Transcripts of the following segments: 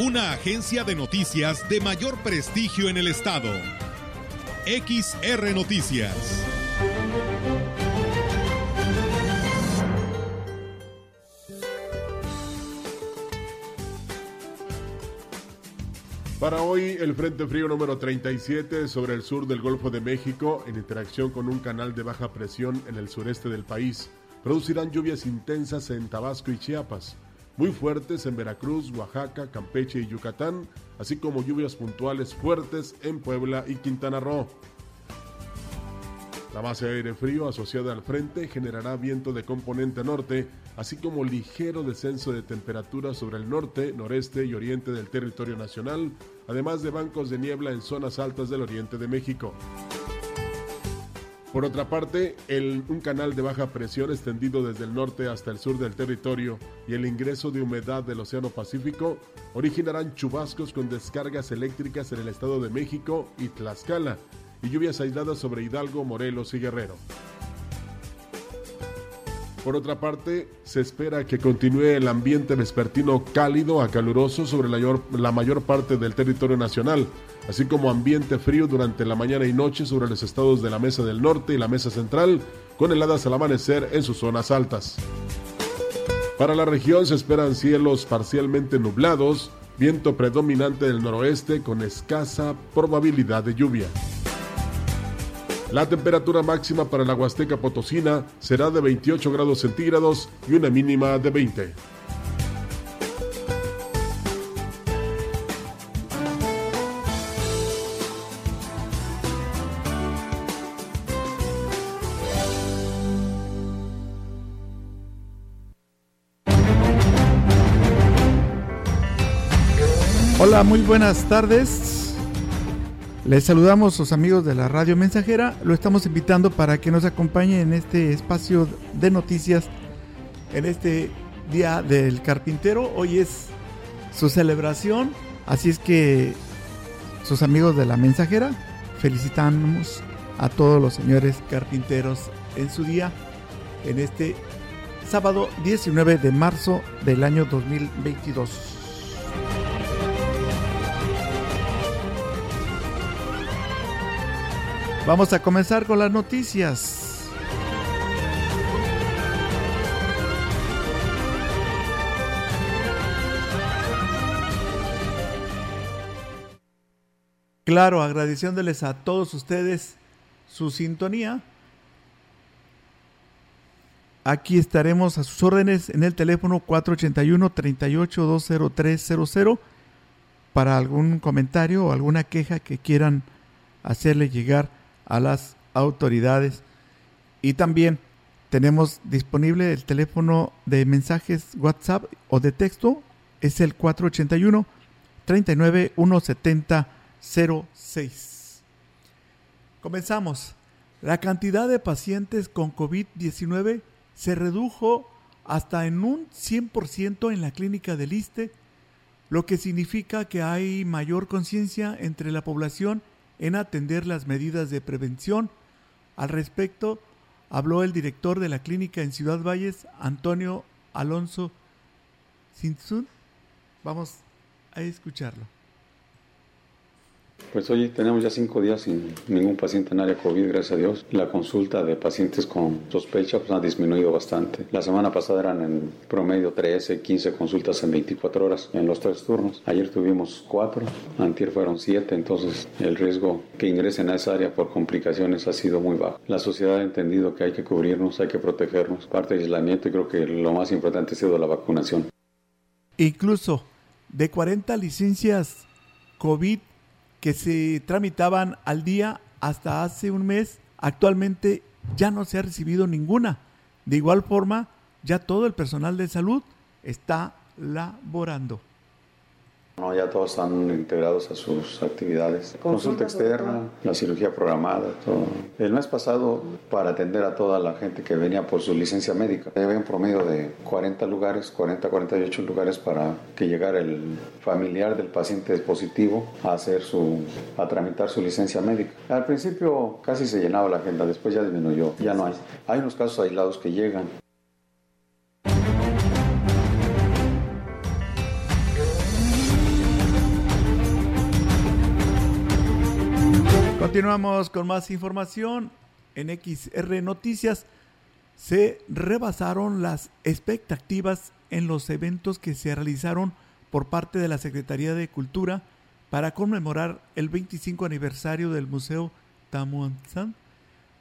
Una agencia de noticias de mayor prestigio en el estado. XR Noticias. Para hoy, el Frente Frío número 37 sobre el sur del Golfo de México, en interacción con un canal de baja presión en el sureste del país, producirán lluvias intensas en Tabasco y Chiapas, muy fuertes en Veracruz, Oaxaca, Campeche y Yucatán, así como lluvias puntuales fuertes en Puebla y Quintana Roo. La masa de aire frío asociada al frente generará viento de componente norte, así como ligero descenso de temperatura sobre el norte, noreste y oriente del territorio nacional, además de bancos de niebla en zonas altas del oriente de México. Por otra parte, un canal de baja presión extendido desde el norte hasta el sur del territorio y el ingreso de humedad del Océano Pacífico originarán chubascos con descargas eléctricas en el Estado de México y Tlaxcala, y lluvias aisladas sobre Hidalgo, Morelos y Guerrero. Por otra parte, se espera que continúe el ambiente vespertino cálido a caluroso sobre la mayor, parte del territorio nacional, así como ambiente frío durante la mañana y noche sobre los estados de la Mesa del Norte y la Mesa Central, con heladas al amanecer en sus zonas altas. Para la región se esperan cielos parcialmente nublados, viento predominante del noroeste con escasa probabilidad de lluvia. La temperatura máxima para la Huasteca Potosina será de 28 grados centígrados y una mínima de 20. Hola, muy buenas tardes. Les saludamos sus amigos de la Radio Mensajera. Lo estamos invitando para que nos acompañe en este espacio de noticias, en este Día del Carpintero. Hoy es su celebración, así es que sus amigos de la Mensajera felicitamos a todos los señores carpinteros en su día, en este sábado 19 de marzo del año 2022. Vamos a comenzar con las noticias. Claro, agradeciéndoles a todos ustedes su sintonía. Aquí estaremos a sus órdenes en el teléfono 481-38-20300 para algún comentario o alguna queja que quieran hacerle llegar a las autoridades. Y también tenemos disponible el teléfono de mensajes WhatsApp o de texto, es el 481 39 170 06. Comenzamos. La cantidad de pacientes con COVID-19 se redujo hasta en un 100% en la clínica del ISTE, lo que significa que hay mayor conciencia entre la población en atender las medidas de prevención. Al respecto, habló el director de la clínica en Ciudad Valles, Antonio Alonso Sinsun. Vamos a escucharlo. Pues hoy tenemos ya cinco días sin ningún paciente en área COVID, gracias a Dios. La consulta de pacientes con sospecha pues, ha disminuido bastante. La semana pasada eran en promedio 13, 15 consultas en 24 horas en los tres turnos. Ayer tuvimos cuatro, antier fueron siete, entonces el riesgo que ingresen a esa área por complicaciones ha sido muy bajo. La sociedad ha entendido que hay que cubrirnos, hay que protegernos. Parte del aislamiento y creo que lo más importante ha sido la vacunación. Incluso de 40 licencias COVID que se tramitaban al día hasta hace un mes, actualmente ya no se ha recibido ninguna. De igual forma, ya todo el personal de salud está laborando. No, ya todos están integrados a sus actividades. Consulta externa, la cirugía programada, todo. El mes pasado, para atender a toda la gente que venía por su licencia médica, había un promedio de 40 lugares, 40, 48 lugares para que llegara el familiar del paciente positivo a hacer su, a tramitar su licencia médica. Al principio casi se llenaba la agenda, después ya disminuyó, ya no hay. Hay unos casos aislados que llegan. Continuamos con más información. En XR Noticias se rebasaron las expectativas en los eventos que se realizaron por parte de la Secretaría de Cultura para conmemorar el 25 aniversario del Museo Tamuanzán,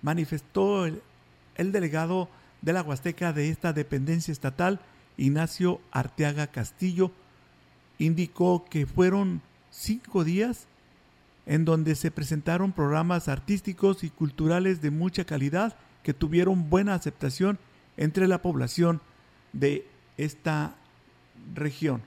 manifestó el, el delegado de la Huasteca de esta dependencia estatal, Ignacio Arteaga Castillo, indicó que fueron cinco días en donde se presentaron programas artísticos y culturales de mucha calidad que tuvieron buena aceptación entre la población de esta región.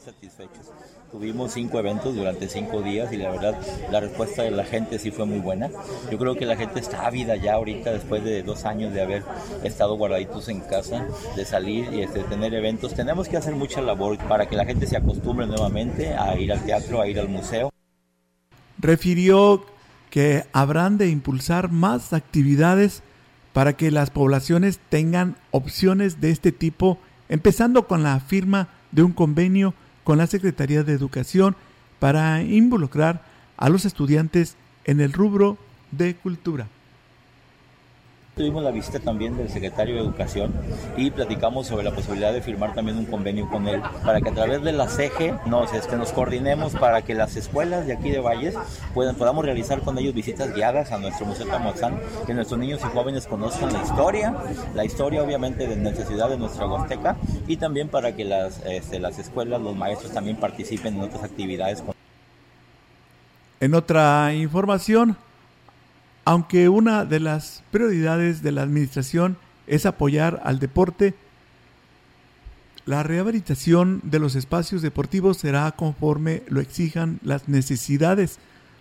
Satisfechos. Tuvimos cinco eventos durante cinco días y la verdad la respuesta de la gente sí fue muy buena. Yo creo que la gente está ávida ya ahorita después de dos años de haber estado guardaditos en casa, de salir y de este, tener eventos. Tenemos que hacer mucha labor para que la gente se acostumbre nuevamente a ir al teatro, a ir al museo. Refirió que habrán de impulsar más actividades para que las poblaciones tengan opciones de este tipo, empezando con la firma de un convenio con la Secretaría de Educación para involucrar a los estudiantes en el rubro de cultura. Tuvimos la visita también del secretario de Educación y platicamos sobre la posibilidad de firmar también un convenio con él para que a través de la CEGE nos, este, coordinemos para que las escuelas de aquí de Valles puedan, podamos realizar con ellos visitas guiadas a nuestro Museo Tamotzán, que nuestros niños y jóvenes conozcan la historia, la historia obviamente de nuestra ciudad, de nuestra Huasteca y también para que las, este, las escuelas, los maestros también participen en otras actividades. En otra información, aunque una de las prioridades de la administración es apoyar al deporte, la rehabilitación de los espacios deportivos será conforme lo exijan las necesidades,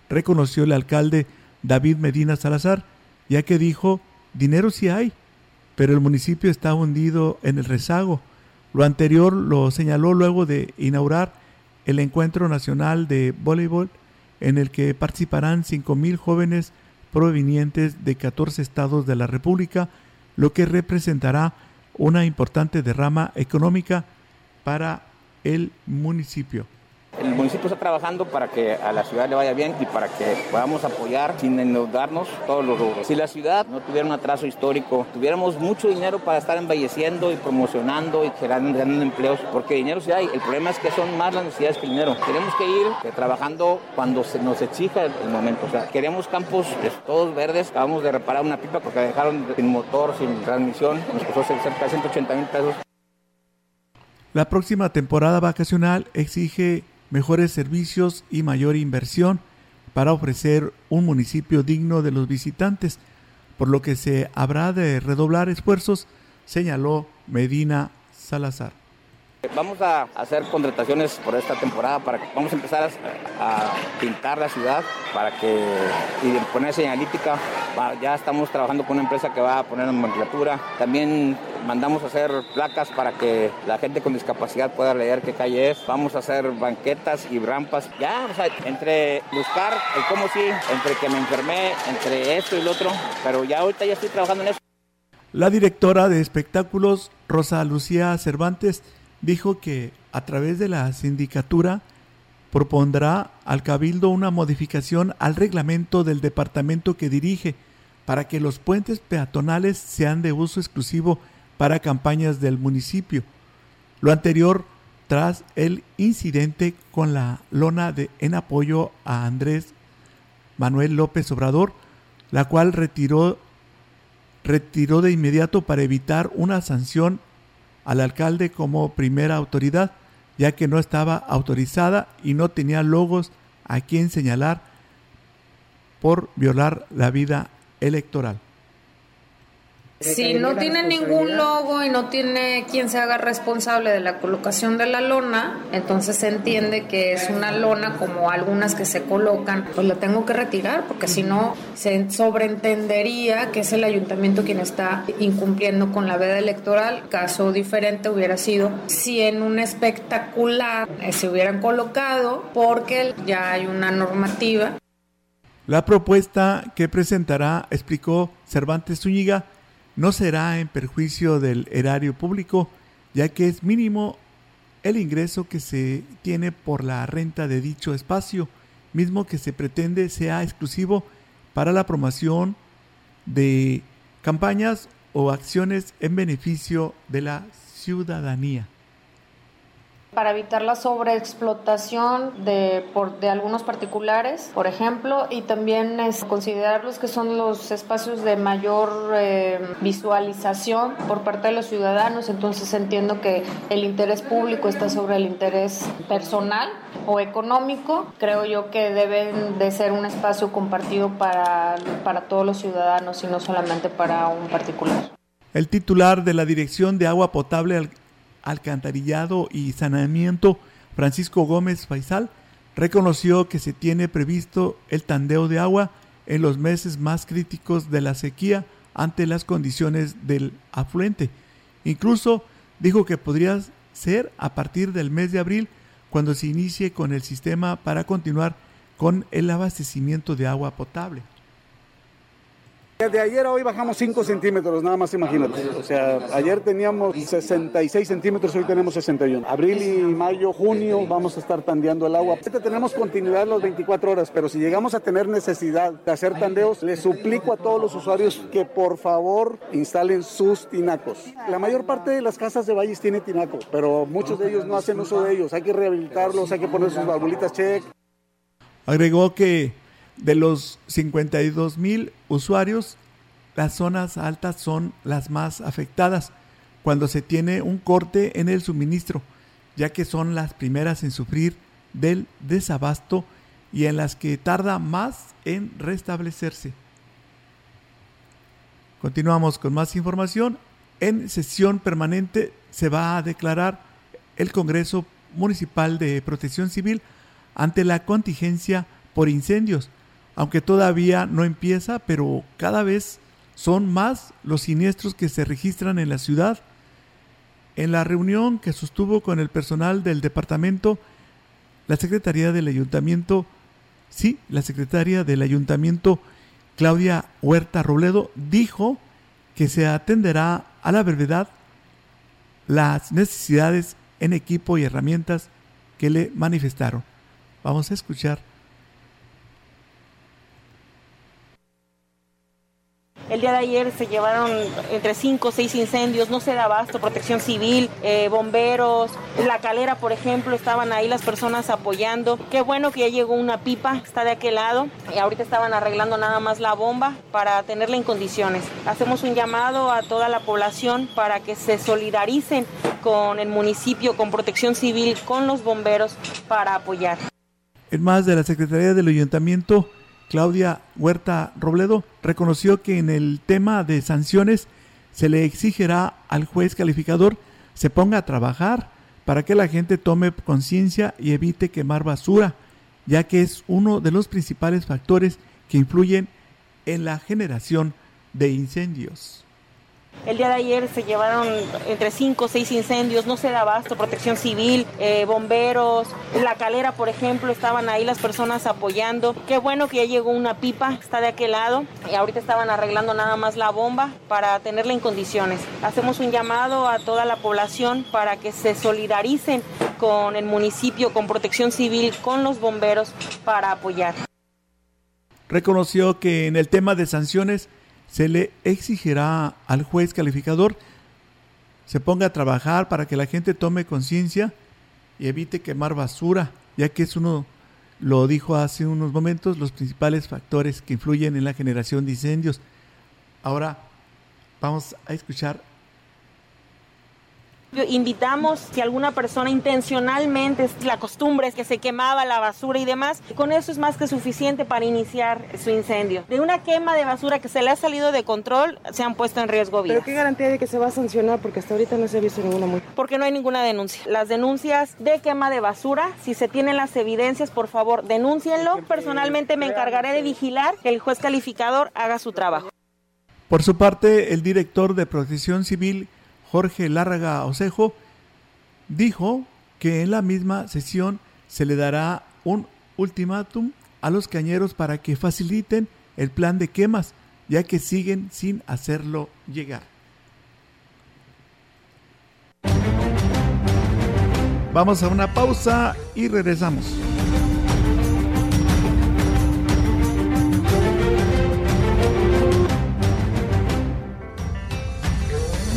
reconoció el alcalde David Medina Salazar, ya que dijo, dinero sí hay, pero el municipio está hundido en el rezago. Lo anterior lo señaló luego de inaugurar el Encuentro Nacional de Voleibol, en el que participarán 5.000 jóvenes provenientes de 14 estados de la República, lo que representará una importante derrama económica para el municipio. El municipio está trabajando para que a la ciudad le vaya bien y para que podamos apoyar sin endeudarnos todos los rubros. Si la ciudad no tuviera un atraso histórico, tuviéramos mucho dinero para estar embelleciendo y promocionando y generando, empleos, porque dinero sí hay. El problema es que son más las necesidades que el dinero. Tenemos que ir eh, trabajando cuando se nos exija el, momento. O sea, queremos campos todos verdes. Acabamos de reparar una pipa porque dejaron sin motor, sin transmisión. Nos costó cerca de 180 mil pesos. La próxima temporada vacacional exige mejores servicios y mayor inversión para ofrecer un municipio digno de los visitantes, por lo que se habrá de redoblar esfuerzos, señaló Medina Salazar. Vamos a hacer contrataciones por esta temporada para que vamos a empezar a, pintar la ciudad para que y poner señalítica. Ya estamos trabajando con una empresa que va a poner nomenclatura. También mandamos a hacer placas para que la gente con discapacidad pueda leer qué calle es. Vamos a hacer banquetas y rampas. Ya, o sea, entre buscar el cómo sí, entre que me enfermé, entre esto y lo otro, pero ya ahorita ya estoy trabajando en eso. La directora de espectáculos, Rosa Lucía Cervantes, dijo que a través de la sindicatura propondrá al Cabildo una modificación al reglamento del departamento que dirige para que los puentes peatonales sean de uso exclusivo para campañas del municipio. Lo anterior tras el incidente con la lona de, en apoyo a Andrés Manuel López Obrador, la cual retiró, retiró de inmediato para evitar una sanción al alcalde como primera autoridad, ya que no estaba autorizada y no tenía logos a quien señalar por violar la vida electoral. Si no tiene ningún logo y no tiene quien se haga responsable de la colocación de la lona, entonces se entiende que es una lona como algunas que se colocan, pues la tengo que retirar porque si no se sobreentendería que es el ayuntamiento quien está incumpliendo con la veda electoral. Caso diferente hubiera sido si en un espectacular se hubieran colocado porque ya hay una normativa. La propuesta que presentará, explicó Cervantes Zúñiga, no será en perjuicio del erario público, ya que es mínimo el ingreso que se tiene por la renta de dicho espacio, mismo que se pretende sea exclusivo para la promoción de campañas o acciones en beneficio de la ciudadanía para evitar la sobreexplotación de, por, de algunos particulares, por ejemplo, y también es considerar los que son los espacios de mayor eh, visualización por parte de los ciudadanos. Entonces entiendo que el interés público está sobre el interés personal o económico. Creo yo que deben de ser un espacio compartido para, para todos los ciudadanos y no solamente para un particular. El titular de la Dirección de Agua Potable Alcantarillado y Saneamiento, Francisco Gómez Faisal, reconoció que se tiene previsto el tandeo de agua en los meses más críticos de la sequía ante las condiciones del afluente. Incluso dijo que podría ser a partir del mes de abril cuando se inicie con el sistema para continuar con el abastecimiento de agua potable. De ayer a hoy bajamos 5 centímetros, nada más imagínate. O sea, ayer teníamos 66 centímetros, hoy tenemos 61. Abril y mayo, junio vamos a estar tandeando el agua. Ahorita tenemos continuidad las 24 horas, pero si llegamos a tener necesidad de hacer tandeos, les suplico a todos los usuarios que por favor instalen sus tinacos. La mayor parte de las casas de valles tiene tinaco, pero muchos de ellos no hacen uso de ellos. Hay que rehabilitarlos, hay que poner sus valvulitas check. Agregó que de los 52 mil usuarios, las zonas altas son las más afectadas cuando se tiene un corte en el suministro, ya que son las primeras en sufrir del desabasto y en las que tarda más en restablecerse. Continuamos con más información. En sesión permanente se va a declarar el Congreso Municipal de Protección Civil ante la contingencia por incendios aunque todavía no empieza, pero cada vez son más los siniestros que se registran en la ciudad. En la reunión que sostuvo con el personal del departamento, la secretaría del ayuntamiento, sí, la secretaria del ayuntamiento, Claudia Huerta Robledo, dijo que se atenderá a la brevedad las necesidades en equipo y herramientas que le manifestaron. Vamos a escuchar El día de ayer se llevaron entre 5 o 6 incendios, no se da abasto, protección civil, eh, bomberos, la calera, por ejemplo, estaban ahí las personas apoyando. Qué bueno que ya llegó una pipa, está de aquel lado, y ahorita estaban arreglando nada más la bomba para tenerla en condiciones. Hacemos un llamado a toda la población para que se solidaricen con el municipio, con protección civil, con los bomberos para apoyar. En más de la Secretaría del Ayuntamiento, Claudia Huerta Robledo reconoció que en el tema de sanciones se le exigirá al juez calificador se ponga a trabajar para que la gente tome conciencia y evite quemar basura, ya que es uno de los principales factores que influyen en la generación de incendios. El día de ayer se llevaron entre 5 o 6 incendios, no se da abasto, protección civil, eh, bomberos, la calera, por ejemplo, estaban ahí las personas apoyando. Qué bueno que ya llegó una pipa, está de aquel lado, y ahorita estaban arreglando nada más la bomba para tenerla en condiciones. Hacemos un llamado a toda la población para que se solidaricen con el municipio, con protección civil, con los bomberos para apoyar. Reconoció que en el tema de sanciones se le exigirá al juez calificador se ponga a trabajar para que la gente tome conciencia y evite quemar basura, ya que es uno lo dijo hace unos momentos, los principales factores que influyen en la generación de incendios. Ahora vamos a escuchar Invitamos si alguna persona intencionalmente, la costumbre es que se quemaba la basura y demás, con eso es más que suficiente para iniciar su incendio. De una quema de basura que se le ha salido de control, se han puesto en riesgo vidas. ¿Pero qué garantía de que se va a sancionar? Porque hasta ahorita no se ha visto ninguna multa. Porque no hay ninguna denuncia. Las denuncias de quema de basura, si se tienen las evidencias, por favor, denúncienlo. Personalmente me encargaré de vigilar que el juez calificador haga su trabajo. Por su parte, el director de Protección Civil, Jorge Lárraga Osejo, dijo que en la misma sesión se le dará un ultimátum a los cañeros para que faciliten el plan de quemas, ya que siguen sin hacerlo llegar. Vamos a una pausa y regresamos.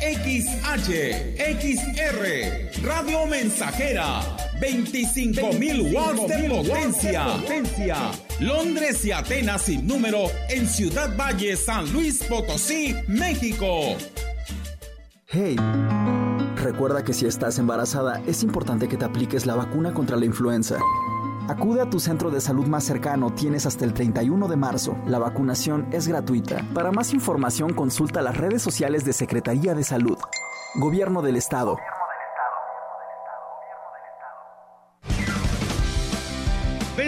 XH, XR, Radio Mensajera, 25.000 watts de potencia. Londres y Atenas sin número en Ciudad Valle, San Luis Potosí, México. Hey, recuerda que si estás embarazada es importante que te apliques la vacuna contra la influenza. Acude a tu centro de salud más cercano, tienes hasta el 31 de marzo. La vacunación es gratuita. Para más información consulta las redes sociales de Secretaría de Salud. Gobierno del Estado.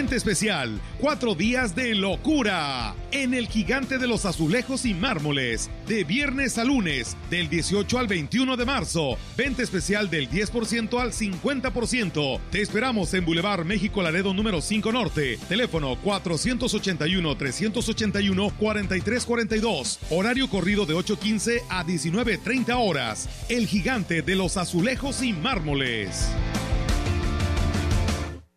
Vente especial, cuatro días de locura en el gigante de los azulejos y mármoles, de viernes a lunes, del 18 al 21 de marzo. Vente especial del 10% al 50%. Te esperamos en Boulevard México Laredo número 5 Norte. Teléfono 481-381-4342. Horario corrido de 8.15 a 19.30 horas. El gigante de los azulejos y mármoles.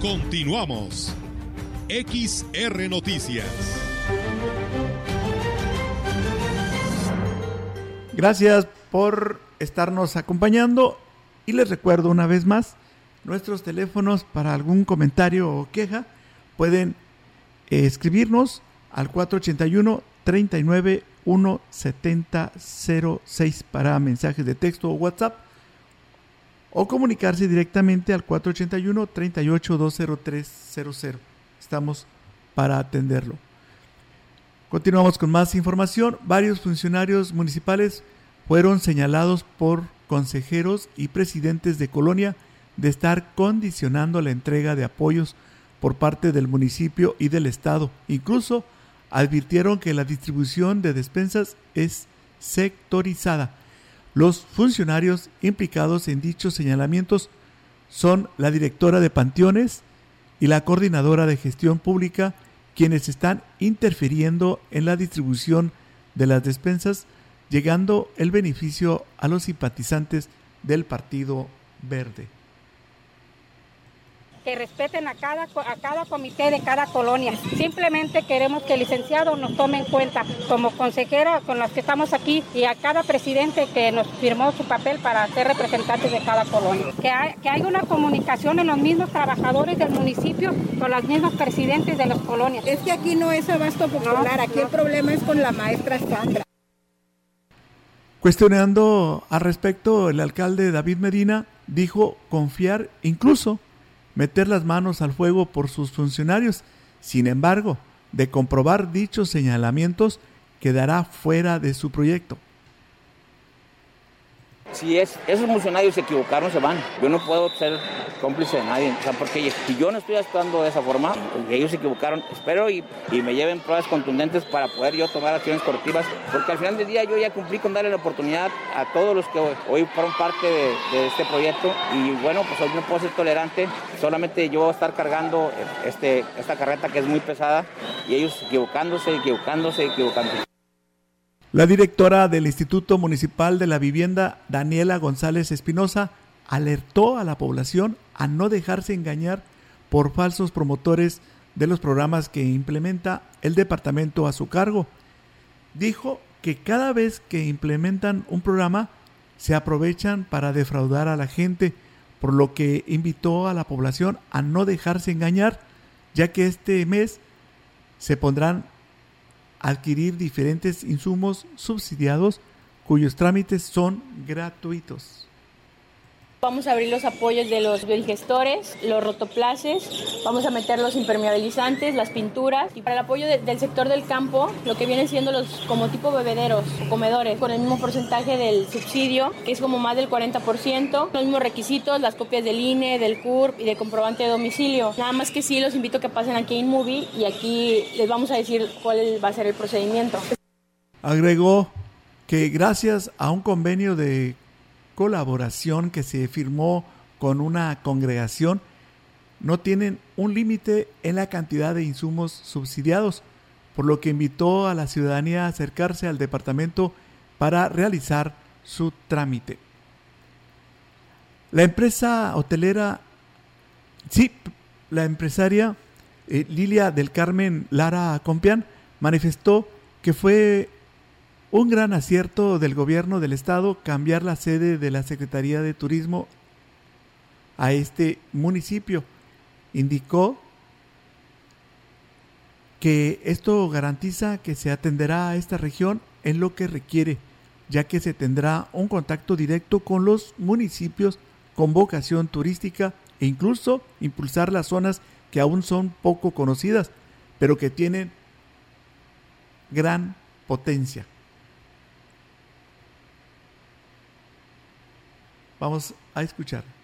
Continuamos. XR Noticias. Gracias por estarnos acompañando y les recuerdo una vez más nuestros teléfonos para algún comentario o queja pueden eh, escribirnos al 481 39 17006 para mensajes de texto o WhatsApp o comunicarse directamente al 481-38-20300. Estamos para atenderlo. Continuamos con más información. Varios funcionarios municipales fueron señalados por consejeros y presidentes de colonia de estar condicionando la entrega de apoyos por parte del municipio y del Estado. Incluso advirtieron que la distribución de despensas es sectorizada los funcionarios implicados en dichos señalamientos son la directora de Panteones y la coordinadora de gestión pública, quienes están interfiriendo en la distribución de las despensas, llegando el beneficio a los simpatizantes del Partido Verde que respeten a cada, a cada comité de cada colonia. Simplemente queremos que el licenciado nos tome en cuenta como consejera con los que estamos aquí y a cada presidente que nos firmó su papel para ser representantes de cada colonia. Que, hay, que haya una comunicación en los mismos trabajadores del municipio con los mismos presidentes de las colonias. Es que aquí no es abasto popular, aquí el problema es con la maestra Sandra. Cuestionando al respecto, el alcalde David Medina dijo confiar, incluso meter las manos al fuego por sus funcionarios. Sin embargo, de comprobar dichos señalamientos, quedará fuera de su proyecto. Si es, esos funcionarios se equivocaron, se van. Yo no puedo ser cómplice de nadie. O sea, porque si yo no estoy actuando de esa forma, ellos se equivocaron. Espero y, y, me lleven pruebas contundentes para poder yo tomar acciones correctivas. Porque al final del día yo ya cumplí con darle la oportunidad a todos los que hoy, fueron parte de, este proyecto. Y bueno, pues hoy no puedo ser tolerante. Solamente yo estar cargando este, esta carreta que es muy pesada y ellos equivocándose, equivocándose, equivocándose. La directora del Instituto Municipal de la Vivienda, Daniela González Espinosa, alertó a la población a no dejarse engañar por falsos promotores de los programas que implementa el departamento a su cargo. Dijo que cada vez que implementan un programa se aprovechan para defraudar a la gente, por lo que invitó a la población a no dejarse engañar, ya que este mes se pondrán adquirir diferentes insumos subsidiados cuyos trámites son gratuitos. Vamos a abrir los apoyos de los biodigestores, los rotoplaces, vamos a meter los impermeabilizantes, las pinturas y para el apoyo de, del sector del campo, lo que vienen siendo los como tipo bebederos, comedores, con el mismo porcentaje del subsidio, que es como más del 40%, los mismos requisitos, las copias del INE, del CURP y de comprobante de domicilio. Nada más que sí los invito a que pasen aquí a InMovie y aquí les vamos a decir cuál va a ser el procedimiento. Agregó que gracias a un convenio de colaboración que se firmó con una congregación no tienen un límite en la cantidad de insumos subsidiados, por lo que invitó a la ciudadanía a acercarse al departamento para realizar su trámite. La empresa hotelera, sí, la empresaria eh, Lilia del Carmen Lara Compián manifestó que fue un gran acierto del gobierno del estado cambiar la sede de la Secretaría de Turismo a este municipio. Indicó que esto garantiza que se atenderá a esta región en lo que requiere, ya que se tendrá un contacto directo con los municipios con vocación turística e incluso impulsar las zonas que aún son poco conocidas, pero que tienen gran potencia. Vamos a escuchar.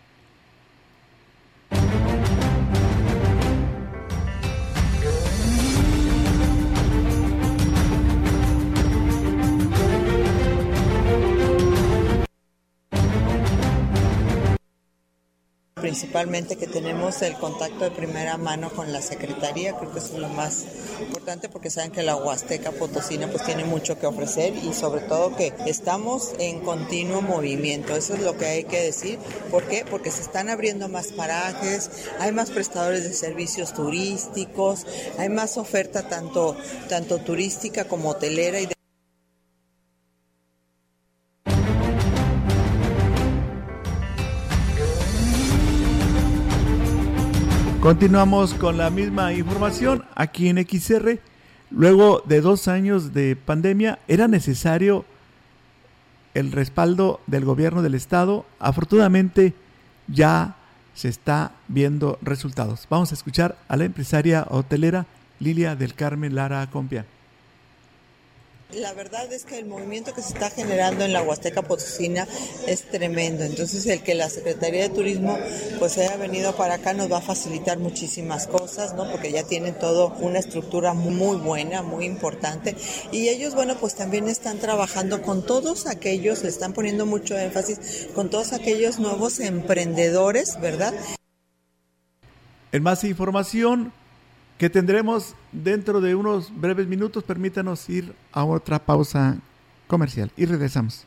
Principalmente que tenemos el contacto de primera mano con la Secretaría, creo que eso es lo más importante porque saben que la Huasteca Potosina pues tiene mucho que ofrecer y sobre todo que estamos en continuo movimiento, eso es lo que hay que decir, ¿por qué? Porque se están abriendo más parajes, hay más prestadores de servicios turísticos, hay más oferta tanto, tanto turística como hotelera y de Continuamos con la misma información aquí en XR. Luego de dos años de pandemia era necesario el respaldo del gobierno del estado. Afortunadamente ya se está viendo resultados. Vamos a escuchar a la empresaria hotelera Lilia del Carmen Lara Compia. La verdad es que el movimiento que se está generando en la Huasteca Potosina es tremendo. Entonces, el que la Secretaría de Turismo pues haya venido para acá nos va a facilitar muchísimas cosas, ¿no? Porque ya tienen todo una estructura muy buena, muy importante. Y ellos, bueno, pues también están trabajando con todos aquellos, le están poniendo mucho énfasis con todos aquellos nuevos emprendedores, ¿verdad? En más información, que tendremos dentro de unos breves minutos. Permítanos ir a otra pausa comercial y regresamos.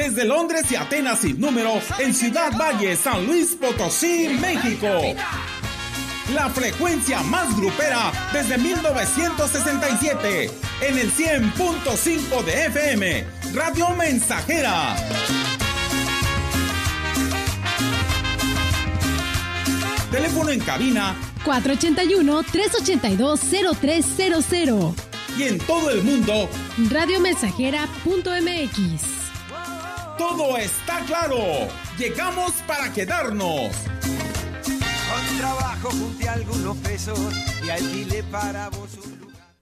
Desde Londres y Atenas sin número, en Ciudad Valle, San Luis Potosí, México. La frecuencia más grupera desde 1967, en el 100.5 de FM, Radio Mensajera. Teléfono en cabina 481-382-0300. Y en todo el mundo, radiomensajera.mx. Todo está claro. Llegamos para quedarnos. Con trabajo junté algunos pesos y alquilé para vos un lugar.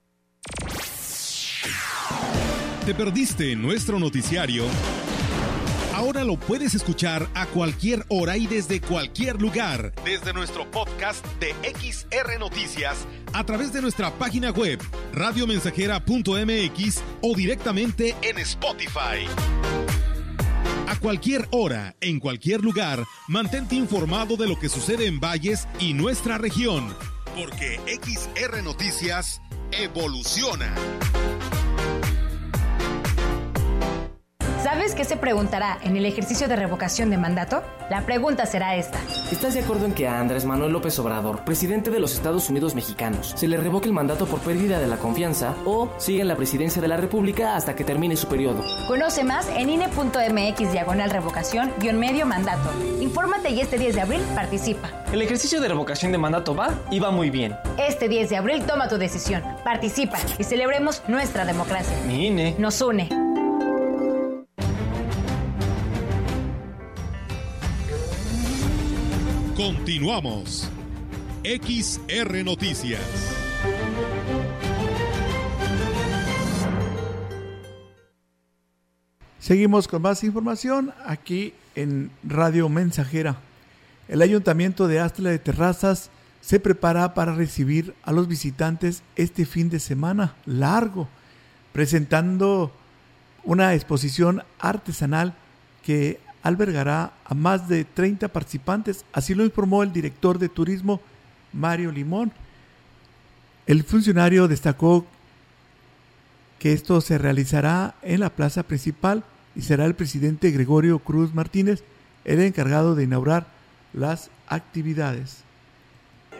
¿Te perdiste nuestro noticiario? Ahora lo puedes escuchar a cualquier hora y desde cualquier lugar, desde nuestro podcast de XR Noticias, a través de nuestra página web, radiomensajera.mx o directamente en Spotify. A cualquier hora, en cualquier lugar, mantente informado de lo que sucede en Valles y nuestra región, porque XR Noticias evoluciona. ¿Sabes qué se preguntará en el ejercicio de revocación de mandato? La pregunta será esta. ¿Estás de acuerdo en que a Andrés Manuel López Obrador, presidente de los Estados Unidos mexicanos, se le revoque el mandato por pérdida de la confianza o siga en la presidencia de la República hasta que termine su periodo? Conoce más en INE.mx diagonal revocación guion medio mandato. Infórmate y este 10 de abril participa. El ejercicio de revocación de mandato va y va muy bien. Este 10 de abril toma tu decisión, participa y celebremos nuestra democracia. Mi INE nos une. Continuamos. XR Noticias. Seguimos con más información aquí en Radio Mensajera. El Ayuntamiento de Astla de Terrazas se prepara para recibir a los visitantes este fin de semana largo, presentando una exposición artesanal que albergará a más de 30 participantes, así lo informó el director de turismo Mario Limón. El funcionario destacó que esto se realizará en la plaza principal y será el presidente Gregorio Cruz Martínez el encargado de inaugurar las actividades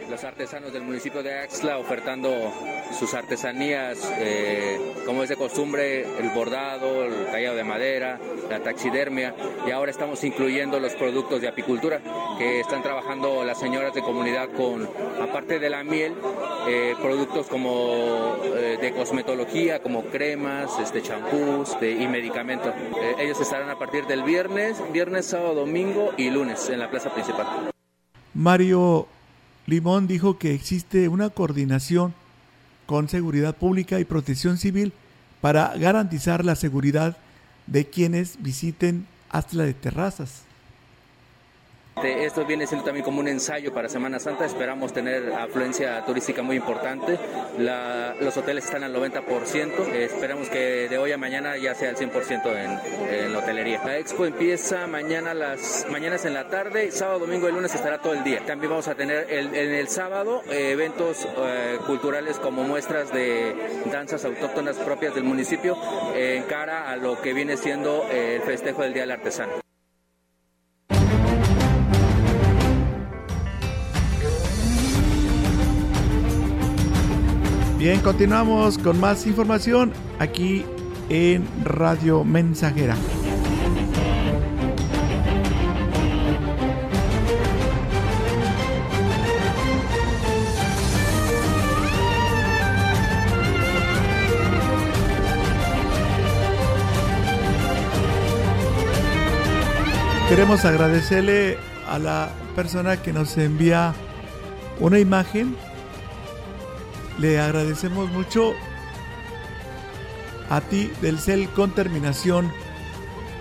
los artesanos del municipio de Axla ofertando sus artesanías, eh, como es de costumbre, el bordado, el tallado de madera, la taxidermia, y ahora estamos incluyendo los productos de apicultura que están trabajando las señoras de comunidad con, aparte de la miel, eh, productos como eh, de cosmetología, como cremas, este, champús y medicamentos. ellos estarán a partir del viernes, viernes, sábado, domingo y lunes en la plaza principal. Mario Limón dijo que existe una coordinación con seguridad pública y protección civil para garantizar la seguridad de quienes visiten Astla de Terrazas. Este, esto viene siendo también como un ensayo para Semana Santa. Esperamos tener afluencia turística muy importante. los hoteles están al 90%. esperamos que de hoy a mañana ya sea al 100% en, la hotelería. La expo empieza mañana las mañanas en la tarde, sábado, domingo y lunes estará todo el día. También vamos a tener en el sábado eh, eventos eh, culturales como muestras de danzas autóctonas propias del municipio en cara a lo que viene siendo el festejo del Día del Artesano. Bien, continuamos con más información aquí en Radio Mensajera. Queremos agradecerle a la persona que nos envía una imagen le agradecemos mucho a ti del CEL con terminación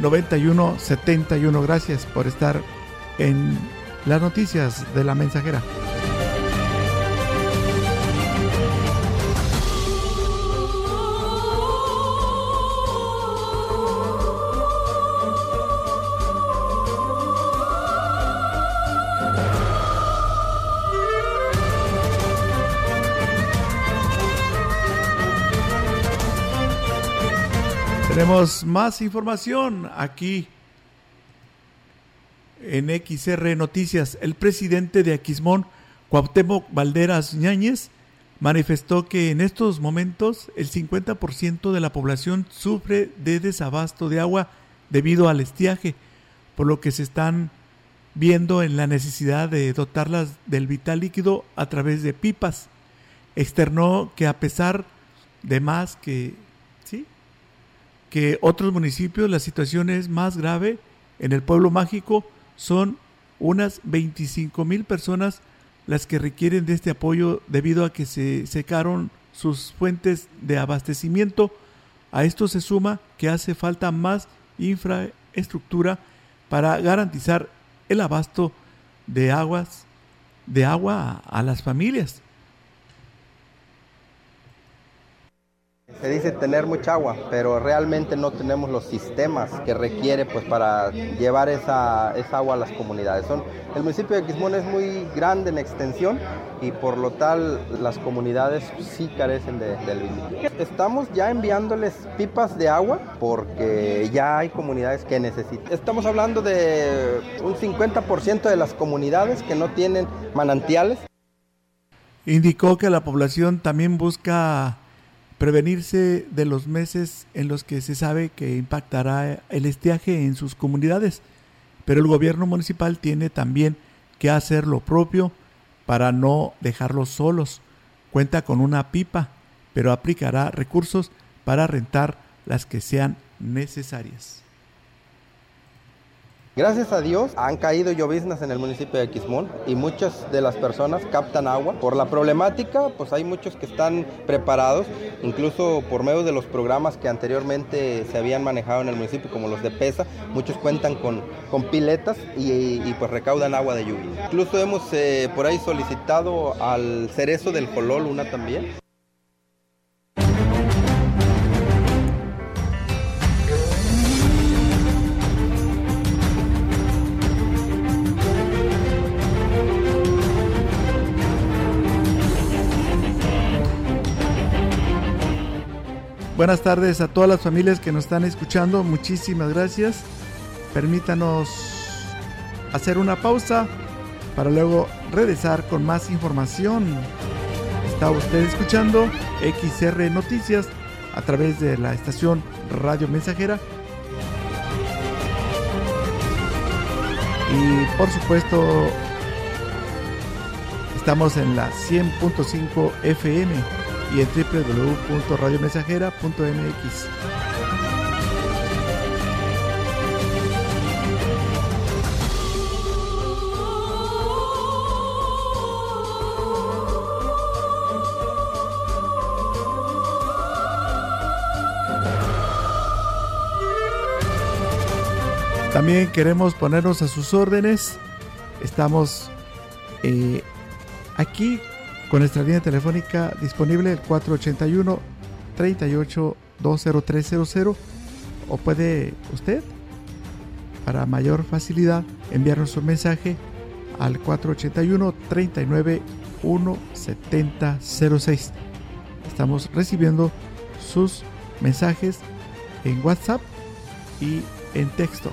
9171. Gracias por estar en las noticias de la mensajera. Tenemos más información aquí en XR Noticias. El presidente de Aquismón, Cuauhtémoc Valderas Ñáñez, manifestó que en estos momentos el 50% de la población sufre de desabasto de agua debido al estiaje, por lo que se están viendo en la necesidad de dotarlas del vital líquido a través de pipas. Externó que a pesar de más que que otros municipios la situación es más grave, en el pueblo mágico son unas 25 mil personas las que requieren de este apoyo debido a que se secaron sus fuentes de abastecimiento. A esto se suma que hace falta más infraestructura para garantizar el abasto de aguas de agua a, a las familias. Se dice tener mucha agua, pero realmente no tenemos los sistemas que requiere pues, para llevar esa, esa agua a las comunidades. El municipio de Quismón es muy grande en extensión y por lo tal las comunidades sí carecen de, del líquido. Estamos ya enviándoles pipas de agua porque ya hay comunidades que necesitan. Estamos hablando de un 50% de las comunidades que no tienen manantiales. Indicó que la población también busca prevenirse de los meses en los que se sabe que impactará el estiaje en sus comunidades, pero el gobierno municipal tiene también que hacer lo propio para no dejarlos solos. Cuenta con una pipa, pero aplicará recursos para rentar las que sean necesarias. Gracias a Dios han caído lloviznas en el municipio de Quismón y muchas de las personas captan agua. Por la problemática, pues hay muchos que están preparados, incluso por medio de los programas que anteriormente se habían manejado en el municipio, como los de PESA, muchos cuentan con, con piletas y, y, pues recaudan agua de lluvia. Incluso hemos eh, por ahí solicitado al cerezo del Colol una también. Buenas tardes a todas las familias que nos están escuchando. Muchísimas gracias. Permítanos hacer una pausa para luego regresar con más información. Está usted escuchando XR Noticias a través de la estación Radio Mensajera. Y por supuesto, estamos en la 100.5 FM y en www.radiomensajera.mx. También queremos ponernos a sus órdenes. Estamos eh, aquí con nuestra línea telefónica disponible el 481 38 20300 o puede usted para mayor facilidad enviarnos un mensaje al 481 39 17006 estamos recibiendo sus mensajes en WhatsApp y en texto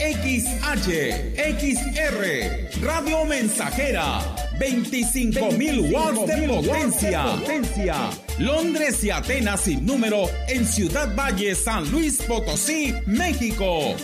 XH, XR, Radio Mensajera, 25.000 watts de potencia. potencia. Londres y Atenas sin número en Ciudad Valle, San Luis Potosí, México.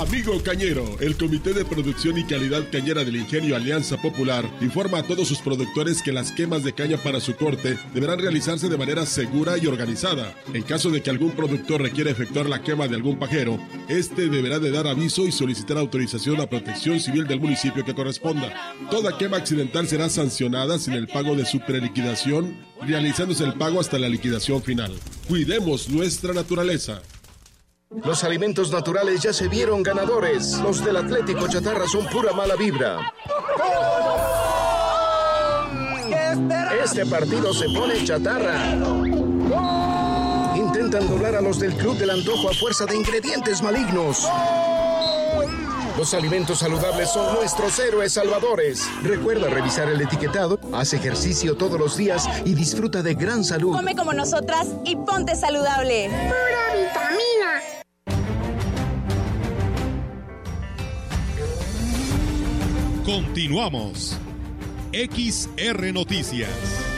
Amigo Cañero, el Comité de Producción y Calidad Cañera del Ingenio Alianza Popular informa a todos sus productores que las quemas de caña para su corte deberán realizarse de manera segura y organizada. En caso de que algún productor requiera efectuar la quema de algún pajero, este deberá de dar aviso y solicitar autorización a Protección Civil del municipio que corresponda. Toda quema accidental será sancionada sin el pago de su preliquidación, realizándose el pago hasta la liquidación final. Cuidemos nuestra naturaleza. Los alimentos naturales ya se vieron ganadores. Los del Atlético Chatarra son pura mala vibra. Este partido se pone chatarra. Intentan doblar a los del Club del Antojo a fuerza de ingredientes malignos. Los alimentos saludables son nuestros héroes salvadores. Recuerda revisar el etiquetado, haz ejercicio todos los días y disfruta de gran salud. Come como nosotras y ponte saludable. Continuamos. XR Noticias.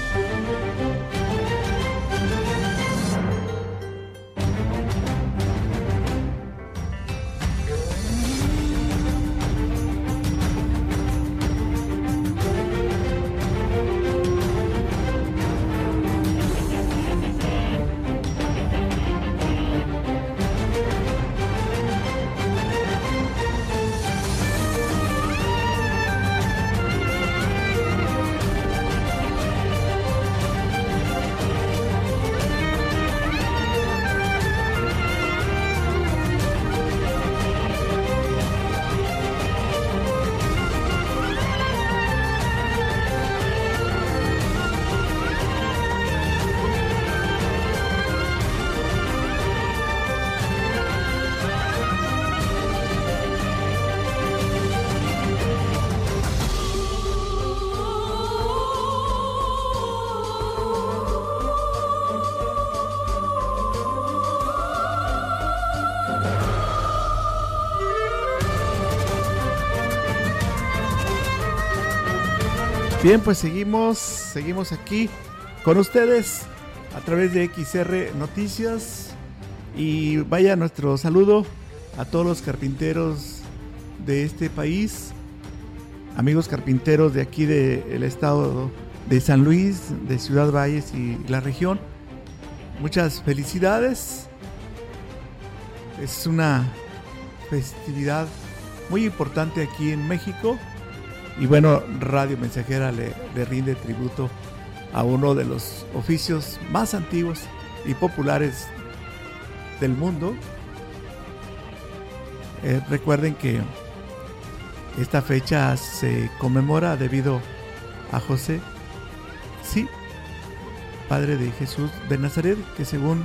Bien, pues seguimos, seguimos aquí con ustedes a través de XR Noticias y vaya nuestro saludo a todos los carpinteros de este país, amigos carpinteros de aquí del estado de San Luis, de Ciudad Valles y la región. Muchas felicidades. Es una festividad muy importante aquí en México y bueno, Radio Mensajera le, rinde tributo a uno de los oficios más antiguos y populares del mundo. Eh, recuerden que esta fecha se conmemora debido a José, sí, padre de Jesús de Nazaret, que según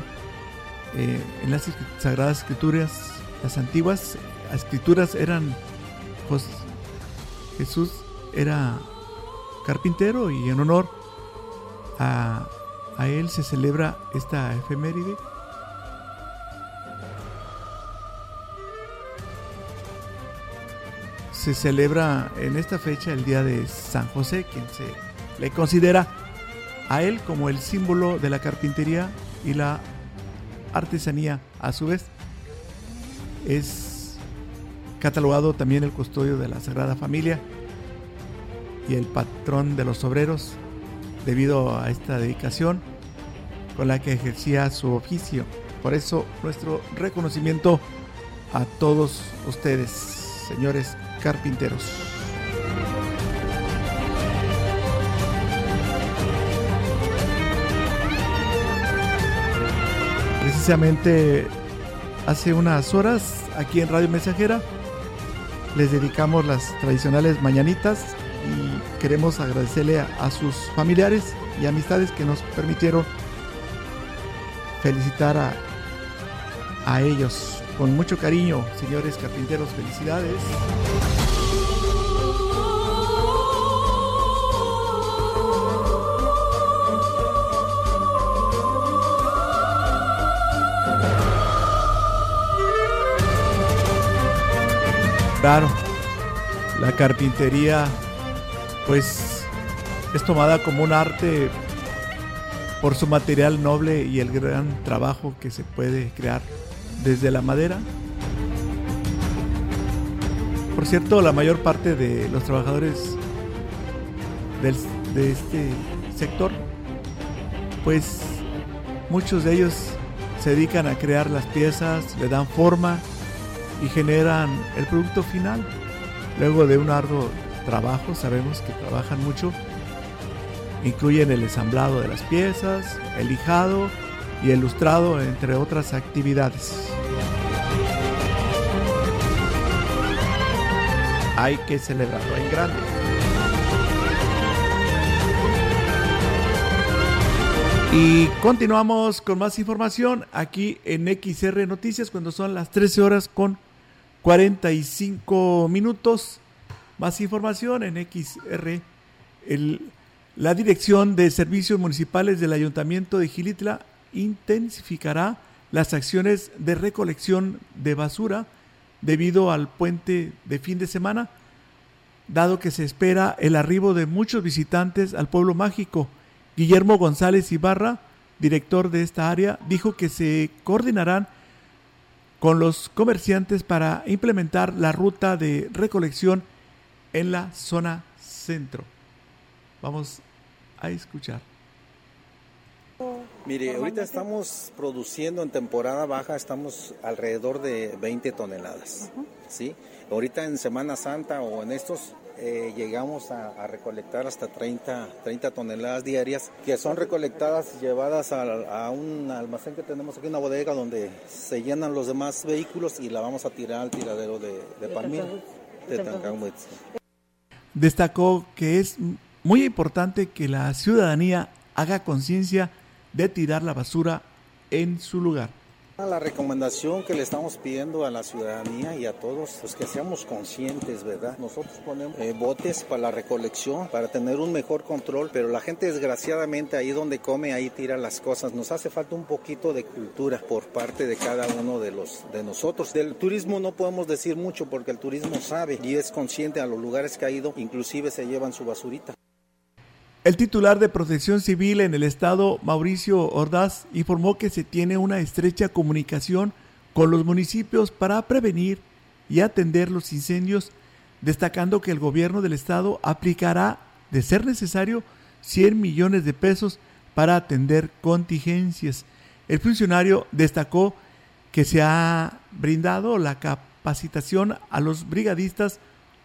eh, en las sagradas escrituras, las antiguas escrituras eran Jesús era carpintero y en honor a, él se celebra esta efeméride. Se celebra en esta fecha el día de San José, quien se le considera a él como el símbolo de la carpintería y la artesanía a su vez. Es catalogado también el custodio de la Sagrada Familia y el patrón de los obreros debido a esta dedicación con la que ejercía su oficio. Por eso nuestro reconocimiento a todos ustedes, señores carpinteros. Precisamente hace unas horas aquí en Radio Mensajera les dedicamos las tradicionales mañanitas y queremos agradecerle a, sus familiares y amistades que nos permitieron felicitar a, a ellos con mucho cariño, señores carpinteros, felicidades. Claro, la carpintería pues es tomada como un arte por su material noble y el gran trabajo que se puede crear desde la madera. Por cierto, la mayor parte de los trabajadores del, de este sector, pues muchos de ellos se dedican a crear las piezas, le dan forma y generan el producto final. Luego de un arduo trabajo, sabemos que trabajan mucho, incluyen el ensamblado de las piezas, el lijado y el lustrado, entre otras actividades. Hay que celebrarlo en grande. Y continuamos con más información aquí en XR Noticias cuando son las 13 horas con 45 minutos. Más información en XR. la Dirección de Servicios Municipales del Ayuntamiento de Gilitla intensificará las acciones de recolección de basura debido al puente de fin de semana, dado que se espera el arribo de muchos visitantes al pueblo mágico. Guillermo González Ibarra, director de esta área, dijo que se coordinarán con los comerciantes para implementar la ruta de recolección en la zona centro. Vamos a escuchar. Mire, ahorita estamos produciendo en temporada baja, estamos alrededor de 20 toneladas, ¿sí? Ahorita en Semana Santa o en estos eh, llegamos a, recolectar hasta 30, 30 toneladas diarias, que son recolectadas, llevadas a, un almacén que tenemos aquí, una bodega donde se llenan los demás vehículos y la vamos a tirar al tiradero de, de Palmira, de Destacó que es muy importante que la ciudadanía haga conciencia de tirar la basura en su lugar. La recomendación que le estamos pidiendo a la ciudadanía y a todos es pues, que seamos conscientes, ¿verdad? Nosotros ponemos eh, botes para la recolección, para tener un mejor control, pero la gente desgraciadamente ahí donde come, ahí tira las cosas. Nos hace falta un poquito de cultura por parte de cada uno de los de nosotros. Del turismo no podemos decir mucho porque el turismo sabe y es consciente a los lugares que ha ido, inclusive se llevan su basurita. El titular de Protección Civil en el estado, Mauricio Ordaz, informó que se tiene una estrecha comunicación con los municipios para prevenir y atender los incendios, destacando que el gobierno del estado aplicará, de ser necesario, 100 millones de pesos para atender contingencias. El funcionario destacó que se ha brindado la capacitación a los brigadistas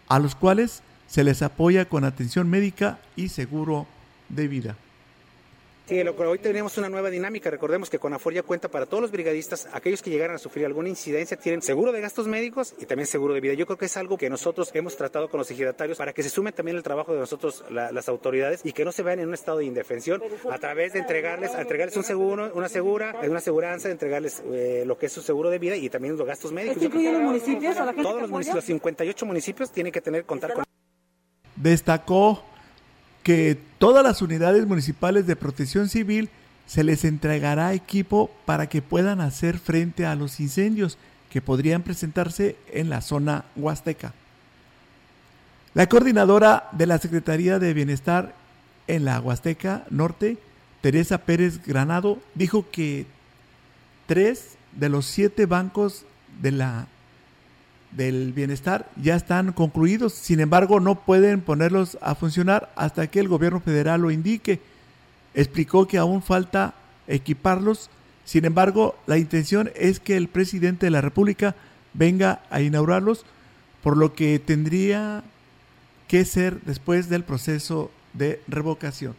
a los cuales se les apoya con atención médica y seguro de vida. Sí, hoy tenemos una nueva dinámica. Recordemos que Conafor ya cuenta para todos los brigadistas, aquellos que llegaran a sufrir alguna incidencia, tienen seguro de gastos médicos y también seguro de vida. Yo creo que es algo que nosotros hemos tratado con los ejidatarios para que se sume también el trabajo de nosotros, las autoridades, y que no se vean en un estado de indefensión a través de entregarles, entregarles un seguro, una segura, una aseguranza, entregarles eh, lo que es su seguro de vida y también los gastos médicos. ¿Esto incluye los municipios? A la gente todos los municipios, los 58 municipios tienen que tener contar con. Destacó que todas las unidades municipales de protección civil se les entregará equipo para que puedan hacer frente a los incendios que podrían presentarse en la zona huasteca. La coordinadora de la Secretaría de Bienestar en la Huasteca Norte, Teresa Pérez Granado, dijo que tres de los siete bancos de la del bienestar ya están concluidos, sin embargo no pueden ponerlos a funcionar hasta que el gobierno federal lo indique. Explicó que aún falta equiparlos, sin embargo la intención es que el presidente de la República venga a inaugurarlos, por lo que tendría que ser después del proceso de revocación.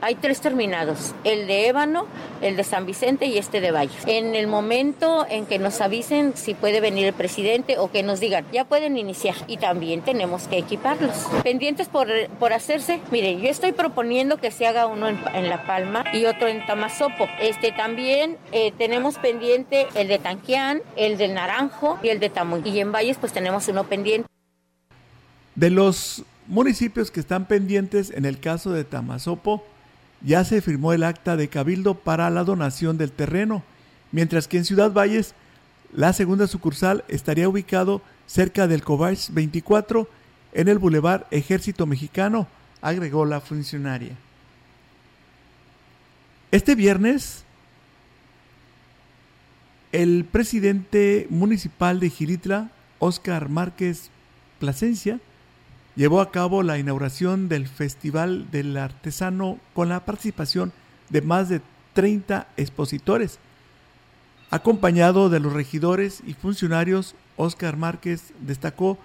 Hay tres terminados, el de Ébano, el de San Vicente y este de Valles. En el momento en que nos avisen si puede venir el presidente o que nos digan, ya pueden iniciar. Y también tenemos que equiparlos. Pendientes por, por hacerse, mire, yo estoy proponiendo que se haga uno en, La Palma y otro en Tamazopo. Este también eh, tenemos pendiente el de Tanquián, el del Naranjo y el de Tamuy. Y en Valles pues tenemos uno pendiente. De los municipios que están pendientes en el caso de Tamazopo, ya se firmó el acta de cabildo para la donación del terreno, mientras que en Ciudad Valles la segunda sucursal estaría ubicado cerca del Covars 24 en el Boulevard Ejército Mexicano, agregó la funcionaria. Este viernes, el presidente municipal de Giritla, Oscar Márquez Plasencia llevó a cabo la inauguración del Festival del Artesano con la participación de más de 30 expositores. Acompañado de los regidores y funcionarios, Oscar Márquez destacó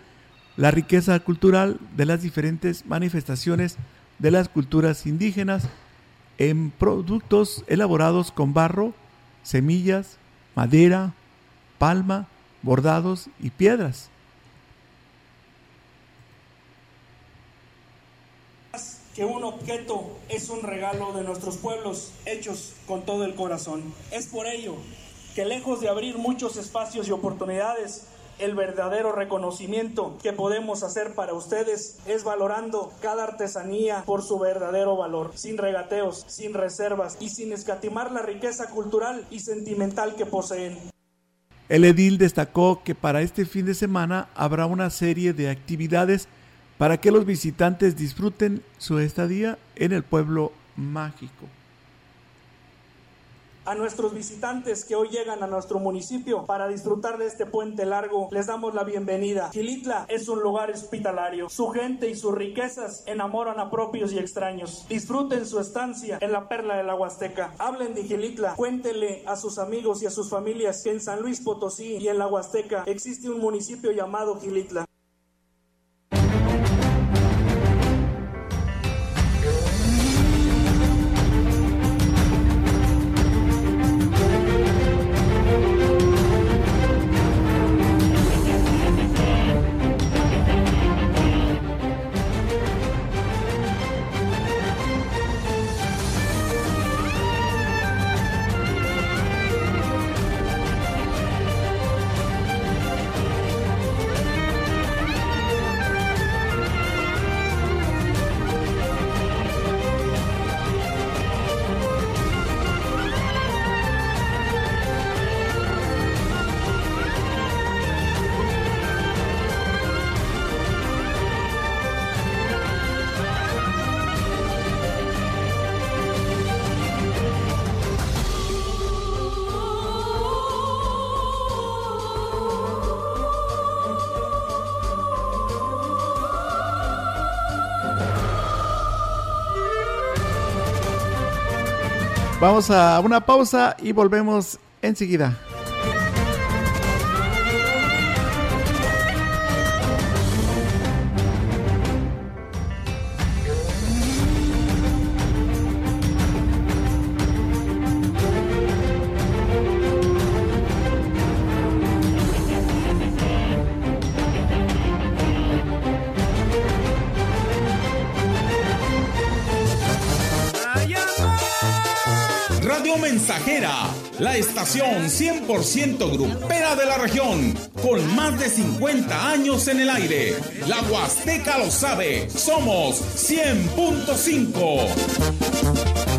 la riqueza cultural de las diferentes manifestaciones de las culturas indígenas en productos elaborados con barro, semillas, madera, palma, bordados y piedras. Que un objeto es un regalo de nuestros pueblos hechos con todo el corazón. Es por ello que lejos de abrir muchos espacios y oportunidades, el verdadero reconocimiento que podemos hacer para ustedes es valorando cada artesanía por su verdadero valor, sin regateos, sin reservas y sin escatimar la riqueza cultural y sentimental que poseen. El edil destacó que para este fin de semana habrá una serie de actividades para que los visitantes disfruten su estadía en el pueblo mágico. A nuestros visitantes que hoy llegan a nuestro municipio para disfrutar de este puente largo, les damos la bienvenida. Gilitla es un lugar hospitalario. Su gente y sus riquezas enamoran a propios y extraños. Disfruten su estancia en la perla de la Huasteca. Hablen de Gilitla, cuéntenle a sus amigos y a sus familias que en San Luis Potosí y en la Huasteca existe un municipio llamado Gilitla. Vamos a una pausa y volvemos enseguida. La estación 100% grupera de la región, con más de 50 años en el aire. La Huasteca lo sabe, somos 100.5.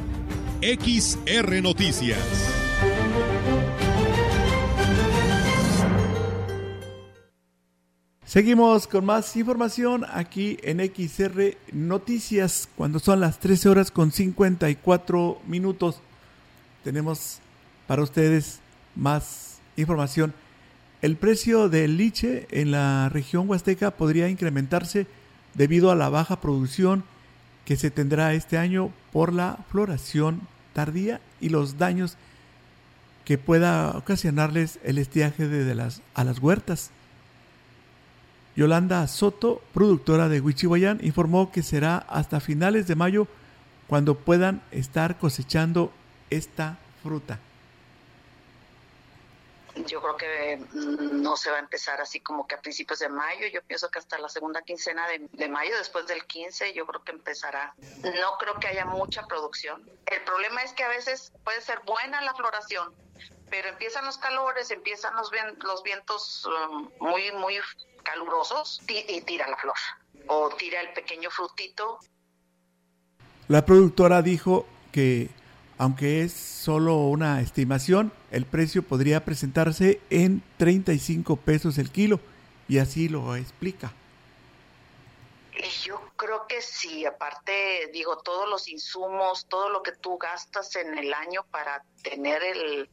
XR Noticias. Seguimos con más información aquí en XR Noticias cuando son las 13 horas con 54 minutos. Tenemos para ustedes más información. El precio del liche en la región huasteca podría incrementarse debido a la baja producción que se tendrá este año por la floración tardía y los daños que pueda ocasionarles el estiaje de las, a las huertas. Yolanda Soto, productora de Huichihuayán, informó que será hasta finales de mayo cuando puedan estar cosechando esta fruta. Yo creo que mm, no se va a empezar así como que a principios de mayo. Yo pienso que hasta la segunda quincena de, de, mayo, después del 15, yo creo que empezará. No creo que haya mucha producción. El problema es que a veces puede ser buena la floración, pero empiezan los calores, empiezan los, vientos um, muy, muy calurosos y tira la flor o tira el pequeño frutito. La productora dijo que aunque es solo una estimación, el precio podría presentarse en 35 pesos el kilo y así lo explica. Yo creo que sí, aparte digo, todos los insumos, todo lo que tú gastas en el año para tener el,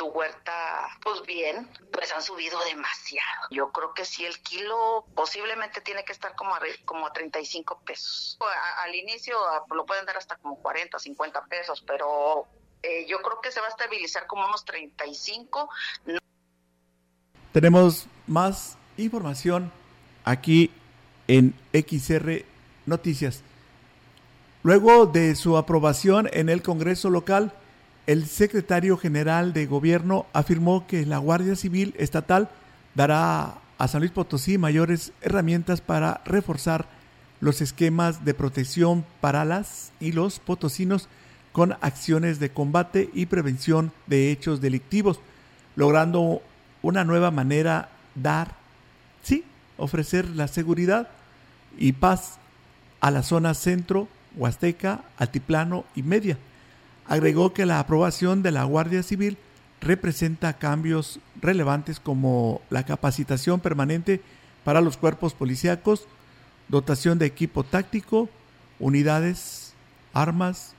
tu huerta, pues bien, pues han subido demasiado. Yo creo que sí, el kilo posiblemente tiene que estar como a, como a 35 pesos. al inicio lo pueden dar hasta como 40, 50 pesos, pero eh, yo creo que se va a estabilizar como unos 35. Tenemos más información aquí en XR Noticias. Luego de su aprobación en el Congreso local, el secretario general de gobierno afirmó que la Guardia Civil Estatal dará a San Luis Potosí mayores herramientas para reforzar los esquemas de protección para las y los potosinos con acciones de combate y prevención de hechos delictivos, logrando una nueva manera dar, sí, ofrecer la seguridad y paz a la zona centro, huasteca, altiplano y media Agregó que la aprobación de la Guardia Civil representa cambios relevantes como la capacitación permanente para los cuerpos policíacos, dotación de equipo táctico, unidades, armas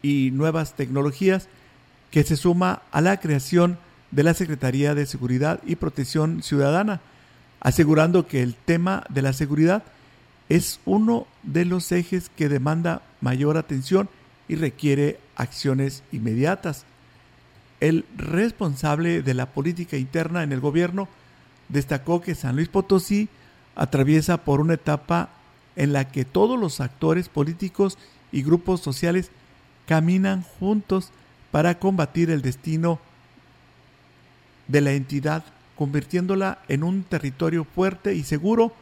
y nuevas tecnologías que se suma a la creación de la Secretaría de Seguridad y Protección Ciudadana, asegurando que el tema de la seguridad es uno de los ejes que demanda mayor atención y requiere acciones inmediatas. El responsable de la política interna en el gobierno destacó que San Luis Potosí atraviesa por una etapa en la que todos los actores políticos y grupos sociales caminan juntos para combatir el destino de la entidad, convirtiéndola en un territorio fuerte y seguro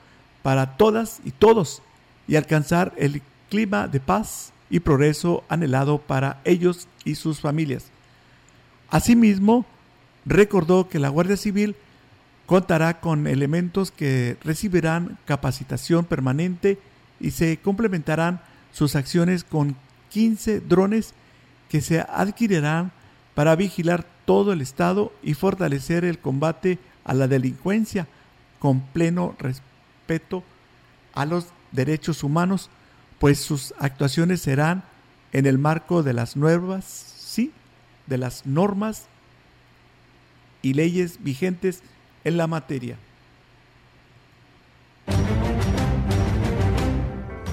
para todas y todos y alcanzar el clima de paz y progreso anhelado para ellos y sus familias. Asimismo, recordó que la Guardia Civil contará con elementos que recibirán capacitación permanente y se complementarán sus acciones con 15 drones que se adquirirán para vigilar todo el Estado y fortalecer el combate a la delincuencia con pleno respeto a los derechos humanos pues sus actuaciones serán en el marco de las nuevas, sí, de las normas y leyes vigentes en la materia.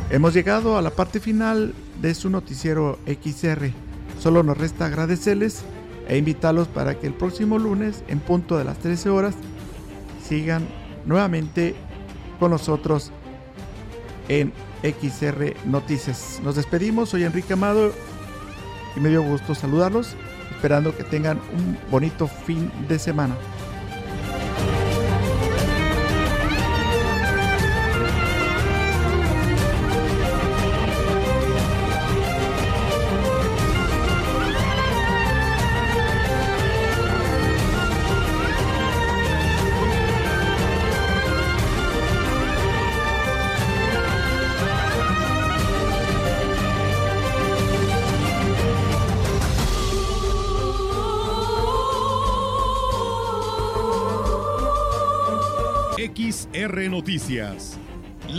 Hemos llegado a la parte final de su noticiero XR. Solo nos resta agradecerles e invitarlos para que el próximo lunes, en punto de las 13 horas, sigan nuevamente con nosotros en XR Noticias. Nos despedimos, soy Enrique Amado y me dio gusto saludarlos, esperando que tengan un bonito fin de semana.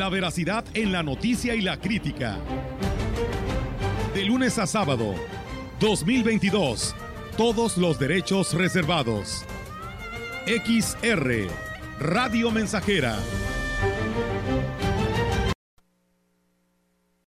Veracidad en la noticia y la crítica. De lunes a sábado, 2022. Todos los derechos reservados. XR, Radio Mensajera